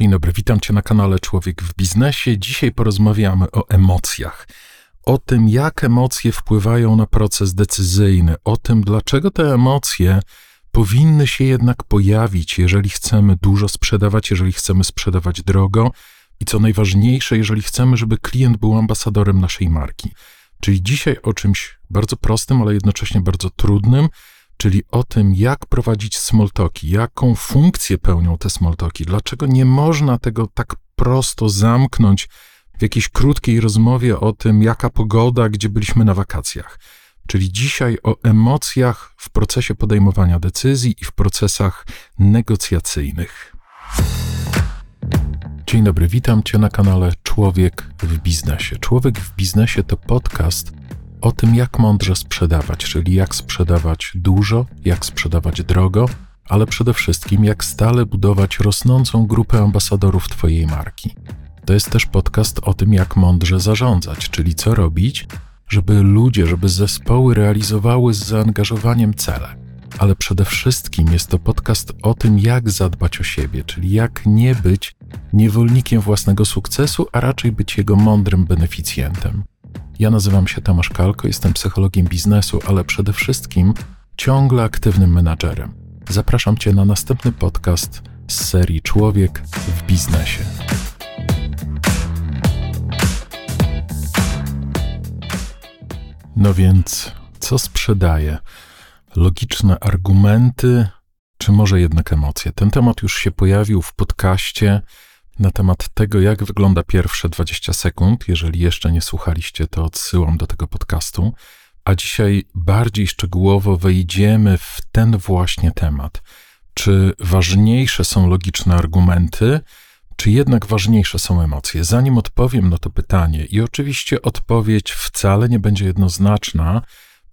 Dzień dobry, witam Cię na kanale Człowiek w Biznesie. Dzisiaj porozmawiamy o emocjach. O tym, jak emocje wpływają na proces decyzyjny, o tym, dlaczego te emocje powinny się jednak pojawić, jeżeli chcemy dużo sprzedawać, jeżeli chcemy sprzedawać drogo i co najważniejsze, jeżeli chcemy, żeby klient był ambasadorem naszej marki. Czyli dzisiaj o czymś bardzo prostym, ale jednocześnie bardzo trudnym, czyli o tym, jak prowadzić smoltoki, jaką funkcję pełnią te smoltoki, dlaczego nie można tego tak prosto zamknąć w jakiejś krótkiej rozmowie o tym, jaka pogoda, gdzie byliśmy na wakacjach. Czyli dzisiaj o emocjach w procesie podejmowania decyzji i w procesach negocjacyjnych. Dzień dobry, witam Cię na kanale Człowiek w Biznesie. Człowiek w Biznesie to podcast o tym, jak mądrze sprzedawać, czyli jak sprzedawać dużo, jak sprzedawać drogo, ale przede wszystkim jak stale budować rosnącą grupę ambasadorów Twojej marki. To jest też podcast o tym, jak mądrze zarządzać, czyli co robić, żeby ludzie, żeby zespoły realizowały z zaangażowaniem cele. Ale przede wszystkim jest to podcast o tym, jak zadbać o siebie, czyli jak nie być niewolnikiem własnego sukcesu, a raczej być jego mądrym beneficjentem. Ja nazywam się Tomasz Kalko, jestem psychologiem biznesu, ale przede wszystkim ciągle aktywnym menadżerem. Zapraszam Cię na następny podcast z serii Człowiek w biznesie. No więc, co sprzedaje? Logiczne argumenty, czy może jednak emocje? Ten temat już się pojawił w podcaście na temat tego, jak wygląda pierwsze 20 sekund. Jeżeli jeszcze nie słuchaliście, to odsyłam do tego podcastu. A dzisiaj bardziej szczegółowo wejdziemy w ten właśnie temat. Czy ważniejsze są logiczne argumenty, czy jednak ważniejsze są emocje? Zanim odpowiem na to pytanie, i oczywiście odpowiedź wcale nie będzie jednoznaczna,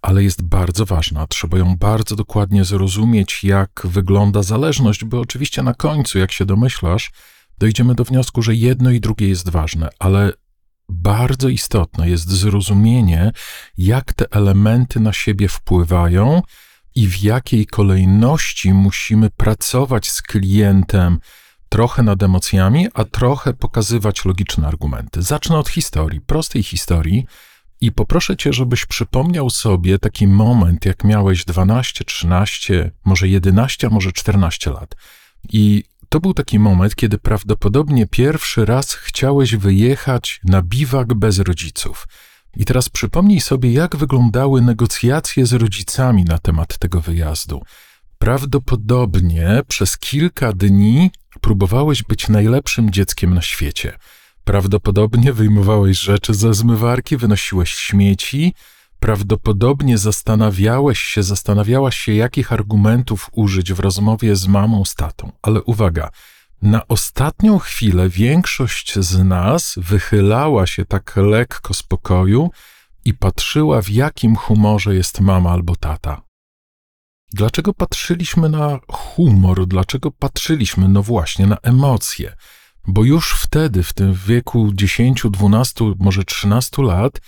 ale jest bardzo ważna. Trzeba ją bardzo dokładnie zrozumieć, jak wygląda zależność, bo oczywiście na końcu, jak się domyślasz, dojdziemy do wniosku, że jedno i drugie jest ważne, ale bardzo istotne jest zrozumienie, jak te elementy na siebie wpływają i w jakiej kolejności musimy pracować z klientem trochę nad emocjami, a trochę pokazywać logiczne argumenty. Zacznę od historii, prostej historii. I poproszę cię, żebyś przypomniał sobie taki moment, jak miałeś 12, 13, może 11, a może 14 lat. I to był taki moment, kiedy prawdopodobnie pierwszy raz chciałeś wyjechać na biwak bez rodziców. I teraz przypomnij sobie, jak wyglądały negocjacje z rodzicami na temat tego wyjazdu. Prawdopodobnie przez kilka dni próbowałeś być najlepszym dzieckiem na świecie. Prawdopodobnie wyjmowałeś rzeczy ze zmywarki, wynosiłeś śmieci, Prawdopodobnie zastanawiałeś się, zastanawiałaś się, jakich argumentów użyć w rozmowie z mamą, z tatą. Ale uwaga, na ostatnią chwilę większość z nas wychylała się tak lekko z pokoju i patrzyła, w jakim humorze jest mama albo tata. Dlaczego patrzyliśmy na humor? Dlaczego patrzyliśmy, no właśnie, na emocje? Bo już wtedy, w tym wieku 10, 12, może 13 lat,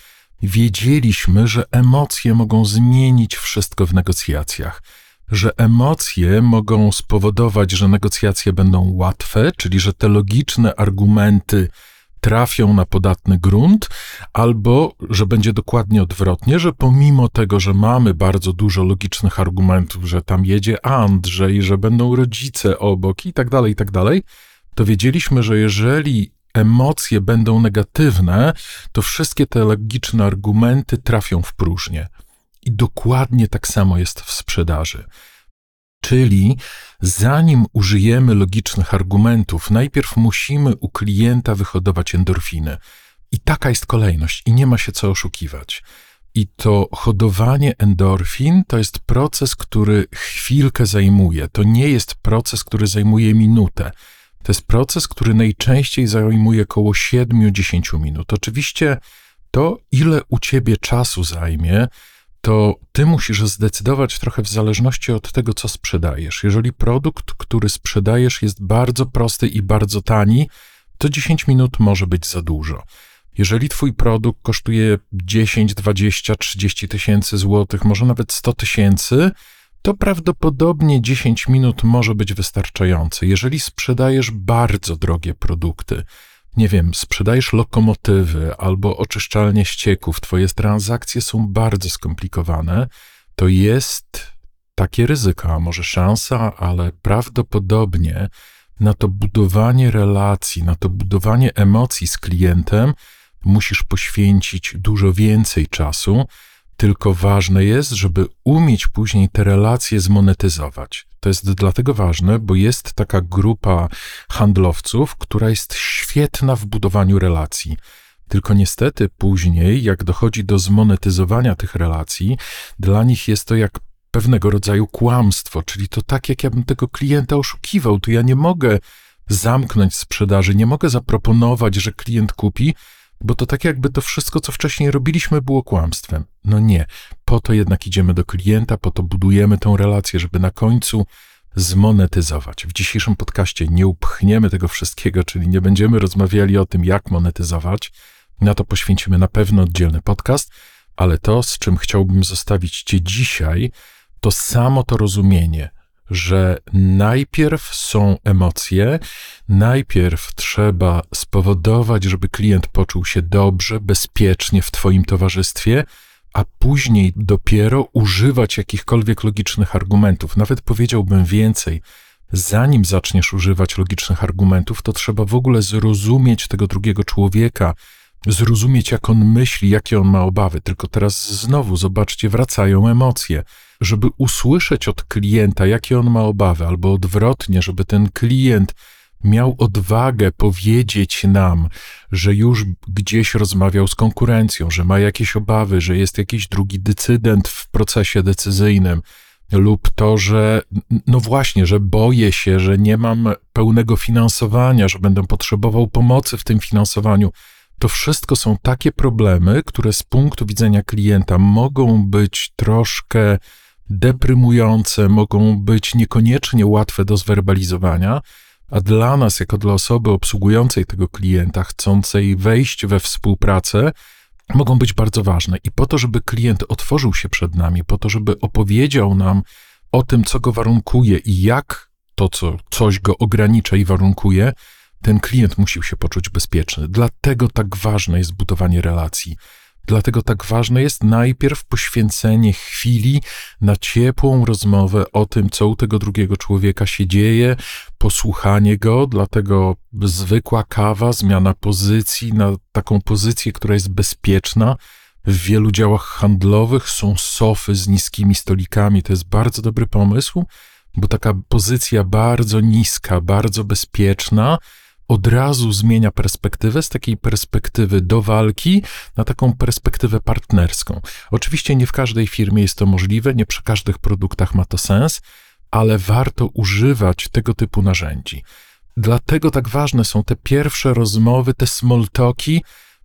wiedzieliśmy, że emocje mogą zmienić wszystko w negocjacjach, że emocje mogą spowodować, że negocjacje będą łatwe, czyli że te logiczne argumenty trafią na podatny grunt, albo że będzie dokładnie odwrotnie, że pomimo tego, że mamy bardzo dużo logicznych argumentów, że tam jedzie Andrzej, że będą rodzice obok i tak dalej, i tak dalej, to wiedzieliśmy, że jeżeli emocje będą negatywne, to wszystkie te logiczne argumenty trafią w próżnię. I dokładnie tak samo jest w sprzedaży. Czyli zanim użyjemy logicznych argumentów, najpierw musimy u klienta wyhodować endorfiny. I taka jest kolejność, i nie ma się co oszukiwać. I to hodowanie endorfin to jest proces, który chwilkę zajmuje. To nie jest proces, który zajmuje minutę. To jest proces, który najczęściej zajmuje około 7-10 minut. Oczywiście to, ile u ciebie czasu zajmie, to ty musisz zdecydować trochę w zależności od tego, co sprzedajesz. Jeżeli produkt, który sprzedajesz, jest bardzo prosty i bardzo tani, to 10 minut może być za dużo. Jeżeli twój produkt kosztuje 10, 20, 30 tysięcy złotych, może nawet 100 tysięcy, to prawdopodobnie 10 minut może być wystarczające. Jeżeli sprzedajesz bardzo drogie produkty, nie wiem, sprzedajesz lokomotywy albo oczyszczalnie ścieków, twoje transakcje są bardzo skomplikowane, to jest takie ryzyko, a może szansa, ale prawdopodobnie na to budowanie relacji, na to budowanie emocji z klientem musisz poświęcić dużo więcej czasu, tylko ważne jest, żeby umieć później te relacje zmonetyzować. To jest dlatego ważne, bo jest taka grupa handlowców, która jest świetna w budowaniu relacji. Tylko niestety później, jak dochodzi do zmonetyzowania tych relacji, dla nich jest to jak pewnego rodzaju kłamstwo, czyli to tak, jak ja bym tego klienta oszukiwał, to ja nie mogę zamknąć sprzedaży, nie mogę zaproponować, że klient kupi, bo to tak jakby to wszystko, co wcześniej robiliśmy, było kłamstwem. No nie, po to jednak idziemy do klienta, po to budujemy tę relację, żeby na końcu zmonetyzować. W dzisiejszym podcaście nie upchniemy tego wszystkiego, czyli nie będziemy rozmawiali o tym, jak monetyzować. Na to poświęcimy na pewno oddzielny podcast, ale to, z czym chciałbym zostawić Cię dzisiaj, to samo to rozumienie, że najpierw są emocje, najpierw trzeba spowodować, żeby klient poczuł się dobrze, bezpiecznie w Twoim towarzystwie, a później dopiero używać jakichkolwiek logicznych argumentów. Nawet powiedziałbym więcej. Zanim zaczniesz używać logicznych argumentów, to trzeba w ogóle zrozumieć tego drugiego człowieka, zrozumieć, jak on myśli, jakie on ma obawy. Tylko teraz znowu, zobaczcie, wracają emocje żeby usłyszeć od klienta, jakie on ma obawy, albo odwrotnie, żeby ten klient miał odwagę powiedzieć nam, że już gdzieś rozmawiał z konkurencją, że ma jakieś obawy, że jest jakiś drugi decydent w procesie decyzyjnym, lub to, że no właśnie, że boję się, że nie mam pełnego finansowania, że będę potrzebował pomocy w tym finansowaniu. To wszystko są takie problemy, które z punktu widzenia klienta mogą być troszkę deprymujące, mogą być niekoniecznie łatwe do zwerbalizowania, a dla nas, jako dla osoby obsługującej tego klienta, chcącej wejść we współpracę, mogą być bardzo ważne. I po to, żeby klient otworzył się przed nami, po to, żeby opowiedział nam o tym, co go warunkuje i jak to, co coś go ogranicza i warunkuje, ten klient musi się poczuć bezpieczny. Dlatego tak ważne jest budowanie relacji. Dlatego tak ważne jest najpierw poświęcenie chwili na ciepłą rozmowę o tym, co u tego drugiego człowieka się dzieje, posłuchanie go, dlatego zwykła kawa, zmiana pozycji na taką pozycję, która jest bezpieczna. W wielu działach handlowych są sofy z niskimi stolikami. To jest bardzo dobry pomysł, bo taka pozycja bardzo niska, bardzo bezpieczna, od razu zmienia perspektywę z takiej perspektywy do walki na taką perspektywę partnerską. Oczywiście nie w każdej firmie jest to możliwe, nie przy każdych produktach ma to sens, ale warto używać tego typu narzędzi. Dlatego tak ważne są te pierwsze rozmowy, te small talki,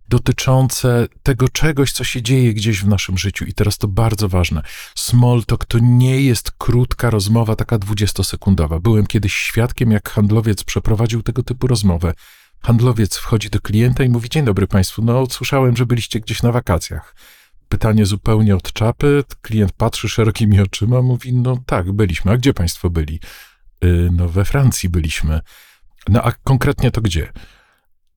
dotyczące tego czegoś, co się dzieje gdzieś w naszym życiu. I teraz to bardzo ważne. Small talk to nie jest krótka rozmowa, taka dwudziestosekundowa. Byłem kiedyś świadkiem, jak handlowiec przeprowadził tego typu rozmowę. Handlowiec wchodzi do klienta i mówi: Dzień dobry Państwu, no słyszałem, że byliście gdzieś na wakacjach. Pytanie zupełnie od czapy. Klient patrzy szerokimi oczyma, mówi: No tak, byliśmy. A gdzie Państwo byli? Yy, no we Francji byliśmy. No a konkretnie to gdzie?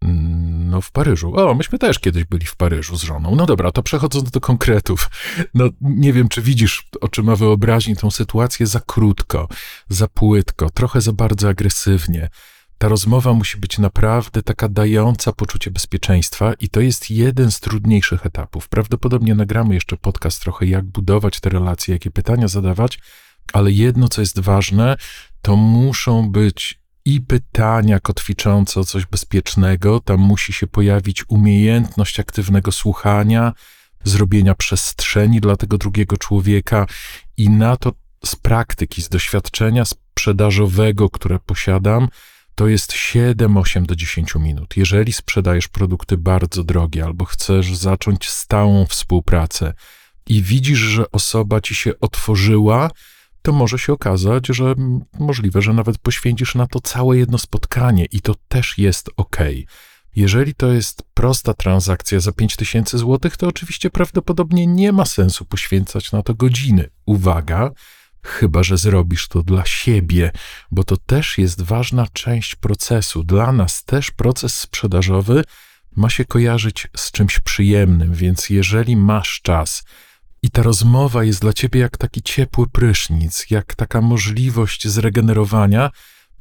No, w Paryżu. O, myśmy też kiedyś byli w Paryżu z żoną. No dobra, to przechodząc do konkretów. No, nie wiem, czy widzisz oczyma wyobraźni tą sytuację za krótko, za płytko, trochę za bardzo agresywnie. Ta rozmowa musi być naprawdę taka dająca poczucie bezpieczeństwa, i to jest jeden z trudniejszych etapów. Prawdopodobnie nagramy jeszcze podcast trochę, jak budować te relacje, jakie pytania zadawać, ale jedno, co jest ważne, to muszą być i pytania kotwiczące o coś bezpiecznego, tam musi się pojawić umiejętność aktywnego słuchania, zrobienia przestrzeni dla tego drugiego człowieka i na to z praktyki, z doświadczenia sprzedażowego, które posiadam, to jest 7, 8 do 10 minut. Jeżeli sprzedajesz produkty bardzo drogie albo chcesz zacząć stałą współpracę i widzisz, że osoba ci się otworzyła, to może się okazać, że możliwe, że nawet poświęcisz na to całe jedno spotkanie i to też jest ok. Jeżeli to jest prosta transakcja za 5000 zł, to oczywiście prawdopodobnie nie ma sensu poświęcać na to godziny. Uwaga, chyba że zrobisz to dla siebie, bo to też jest ważna część procesu. Dla nas też proces sprzedażowy ma się kojarzyć z czymś przyjemnym, więc jeżeli masz czas i ta rozmowa jest dla ciebie jak taki ciepły prysznic, jak taka możliwość zregenerowania,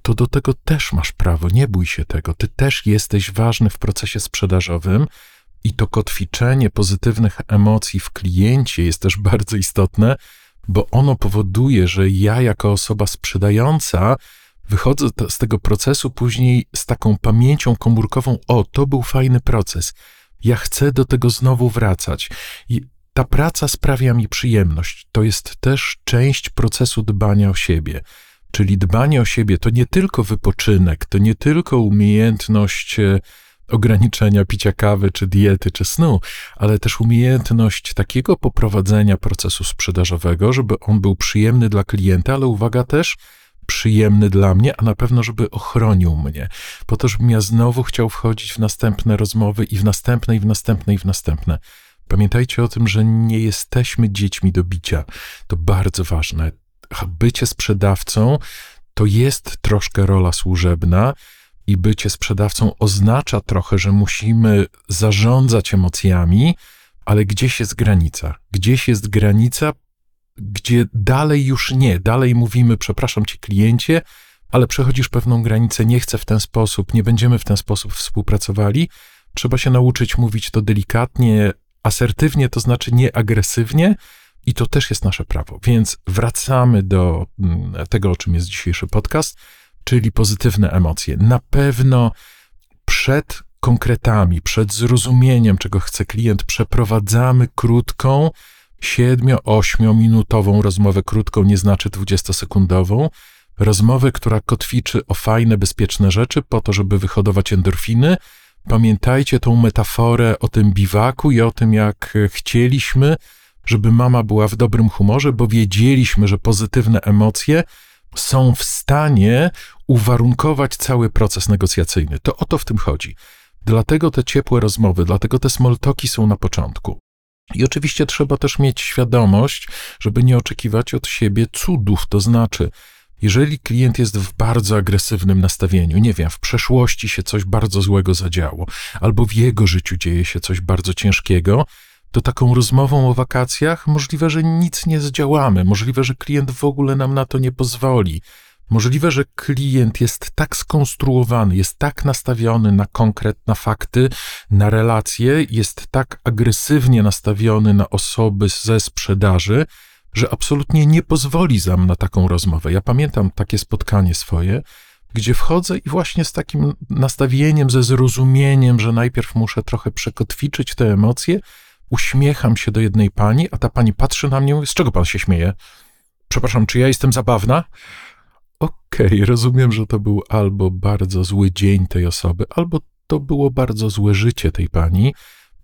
to do tego też masz prawo, nie bój się tego. Ty też jesteś ważny w procesie sprzedażowym i to kotwiczenie pozytywnych emocji w kliencie jest też bardzo istotne, bo ono powoduje, że ja jako osoba sprzedająca wychodzę z tego procesu później z taką pamięcią komórkową: o, to był fajny proces. Ja chcę do tego znowu wracać. I ta praca sprawia mi przyjemność. To jest też część procesu dbania o siebie. Czyli dbanie o siebie to nie tylko wypoczynek, to nie tylko umiejętność e, ograniczenia picia kawy, czy diety, czy snu, ale też umiejętność takiego poprowadzenia procesu sprzedażowego, żeby on był przyjemny dla klienta, ale uwaga też, przyjemny dla mnie, a na pewno, żeby ochronił mnie, po to, żebym ja znowu chciał wchodzić w następne rozmowy i w następne, i w następne, i w następne. Pamiętajcie o tym, że nie jesteśmy dziećmi do bicia. To bardzo ważne. Bycie sprzedawcą to jest troszkę rola służebna, i bycie sprzedawcą oznacza trochę, że musimy zarządzać emocjami, ale gdzieś jest granica. Gdzieś jest granica, gdzie dalej już nie. Dalej mówimy, przepraszam cię, kliencie, ale przechodzisz pewną granicę, nie chcę w ten sposób, nie będziemy w ten sposób współpracowali. Trzeba się nauczyć mówić to delikatnie, asertywnie, to znaczy nie agresywnie, i to też jest nasze prawo. Więc wracamy do mm, tego, o czym jest dzisiejszy podcast czyli pozytywne emocje. Na pewno przed konkretami, przed zrozumieniem, czego chce klient, przeprowadzamy krótką, 7-8 minutową rozmowę, krótką nie znaczy 20-sekundową, rozmowę, która kotwiczy o fajne, bezpieczne rzeczy po to, żeby wyhodować endorfiny. Pamiętajcie tą metaforę o tym biwaku i o tym, jak chcieliśmy, żeby mama była w dobrym humorze, bo wiedzieliśmy, że pozytywne emocje są w stanie uwarunkować cały proces negocjacyjny. To o to w tym chodzi. Dlatego te ciepłe rozmowy, dlatego te smoltoki są na początku. I oczywiście trzeba też mieć świadomość, żeby nie oczekiwać od siebie cudów, to znaczy, jeżeli klient jest w bardzo agresywnym nastawieniu, nie wiem, w przeszłości się coś bardzo złego zadziało, albo w jego życiu dzieje się coś bardzo ciężkiego, to taką rozmową o wakacjach możliwe, że nic nie zdziałamy, możliwe, że klient w ogóle nam na to nie pozwoli. Możliwe, że klient jest tak skonstruowany, jest tak nastawiony na konkretne fakty, na relacje, jest tak agresywnie nastawiony na osoby ze sprzedaży, że absolutnie nie pozwoli nam na taką rozmowę. Ja pamiętam takie spotkanie swoje, gdzie wchodzę i właśnie z takim nastawieniem, ze zrozumieniem, że najpierw muszę trochę przekotwiczyć te emocje, uśmiecham się do jednej pani, a ta pani patrzy na mnie i mówi, z czego pan się śmieje? Przepraszam, czy ja jestem zabawna? Okej, okay, rozumiem, że to był albo bardzo zły dzień tej osoby, albo to było bardzo złe życie tej pani.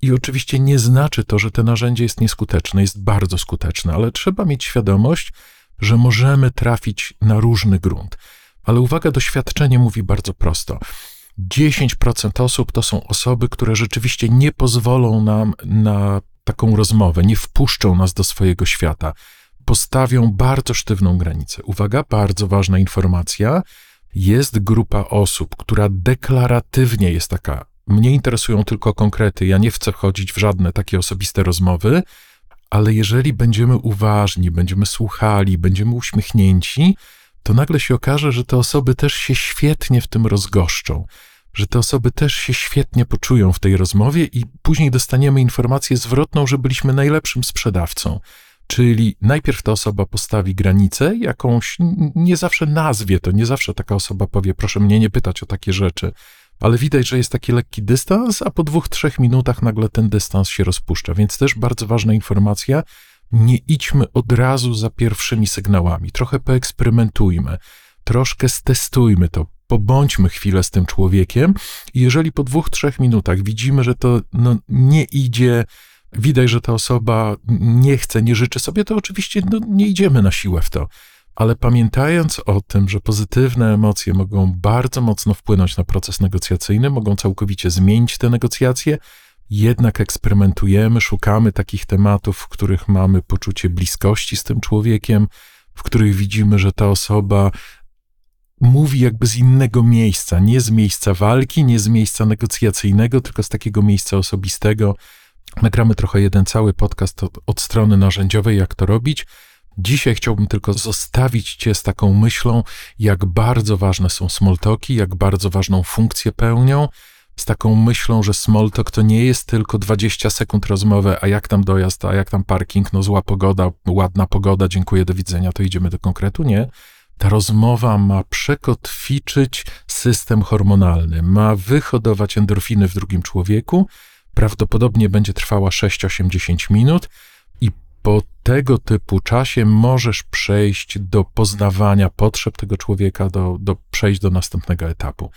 I oczywiście nie znaczy to, że to narzędzie jest nieskuteczne, jest bardzo skuteczne, ale trzeba mieć świadomość, że możemy trafić na różny grunt. Ale uwaga, doświadczenie mówi bardzo prosto. 10% osób to są osoby, które rzeczywiście nie pozwolą nam na taką rozmowę, nie wpuszczą nas do swojego świata, postawią bardzo sztywną granicę. Uwaga, bardzo ważna informacja. Jest grupa osób, która deklaratywnie jest taka. Mnie interesują tylko konkrety, ja nie chcę wchodzić w żadne takie osobiste rozmowy, ale jeżeli będziemy uważni, będziemy słuchali, będziemy uśmiechnięci, to nagle się okaże, że te osoby też się świetnie w tym rozgoszczą, że te osoby też się świetnie poczują w tej rozmowie i później dostaniemy informację zwrotną, że byliśmy najlepszym sprzedawcą. Czyli najpierw ta osoba postawi granicę, jakąś, nie zawsze nazwie to, nie zawsze taka osoba powie, proszę mnie nie pytać o takie rzeczy, ale widać, że jest taki lekki dystans, a po dwóch, trzech minutach nagle ten dystans się rozpuszcza. Więc też bardzo ważna informacja, nie idźmy od razu za pierwszymi sygnałami. Trochę poeksperymentujmy, troszkę stestujmy to, pobądźmy chwilę z tym człowiekiem i jeżeli po dwóch, trzech minutach widzimy, że to no, nie idzie, widać, że ta osoba nie chce, nie życzy sobie, to oczywiście no, nie idziemy na siłę w to. Ale pamiętając o tym, że pozytywne emocje mogą bardzo mocno wpłynąć na proces negocjacyjny, mogą całkowicie zmienić te negocjacje, jednak eksperymentujemy, szukamy takich tematów, w których mamy poczucie bliskości z tym człowiekiem, w których widzimy, że ta osoba mówi jakby z innego miejsca, nie z miejsca walki, nie z miejsca negocjacyjnego, tylko z takiego miejsca osobistego. Nagramy trochę jeden cały podcast od, od strony narzędziowej, jak to robić. Dzisiaj chciałbym tylko zostawić Cię z taką myślą, jak bardzo ważne są smoltoki, jak bardzo ważną funkcję pełnią, z taką myślą, że smoltok to nie jest tylko 20 sekund rozmowy, a jak tam dojazd, a jak tam parking, no zła pogoda, ładna pogoda, dziękuję, do widzenia, to idziemy do konkretu. Nie. Ta rozmowa ma przekotwiczyć system hormonalny, ma wyhodować endorfiny w drugim człowieku. Prawdopodobnie będzie trwała 6-8-10 minut po tego typu czasie możesz przejść do poznawania potrzeb tego człowieka, do, do przejść do następnego etapu.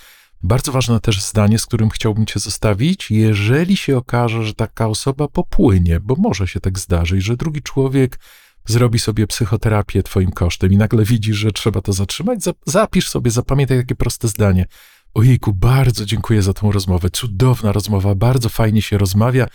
Bardzo ważne też zdanie, z którym chciałbym Cię zostawić, jeżeli się okaże, że taka osoba popłynie, bo może się tak zdarzyć, że drugi człowiek zrobi sobie psychoterapię Twoim kosztem i nagle widzisz, że trzeba to zatrzymać, zapisz sobie, zapamiętaj takie proste zdanie. Ojejku, bardzo dziękuję za tą rozmowę. Cudowna rozmowa, bardzo fajnie się rozmawia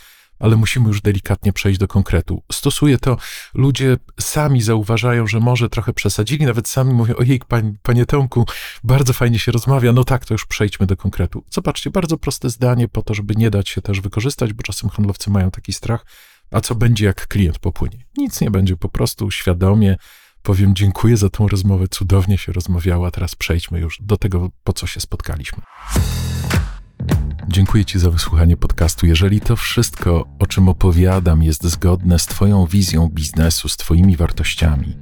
ale musimy już delikatnie przejść do konkretu. Stosuję to, ludzie sami zauważają, że może trochę przesadzili, nawet sami mówią, ojej, panie, panie Tomku, bardzo fajnie się rozmawia, no tak, to już przejdźmy do konkretu. Zobaczcie, bardzo proste zdanie po to, żeby nie dać się też wykorzystać, bo czasem handlowcy mają taki strach, a co będzie, jak klient popłynie? Nic nie będzie, po prostu świadomie powiem dziękuję za tą rozmowę, cudownie się rozmawiała, teraz przejdźmy już do tego, po co się spotkaliśmy. Dziękuję Ci za wysłuchanie podcastu. Jeżeli to wszystko, o czym opowiadam, jest zgodne z Twoją wizją biznesu, z Twoimi wartościami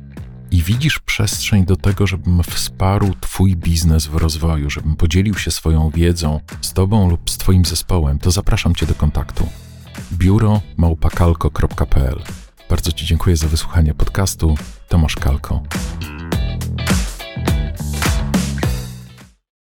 i widzisz przestrzeń do tego, żebym wsparł Twój biznes w rozwoju, żebym podzielił się swoją wiedzą z Tobą lub z Twoim zespołem, to zapraszam Cię do kontaktu. Biuro małpakalko.pl Bardzo Ci dziękuję za wysłuchanie podcastu. Tomasz Kalko.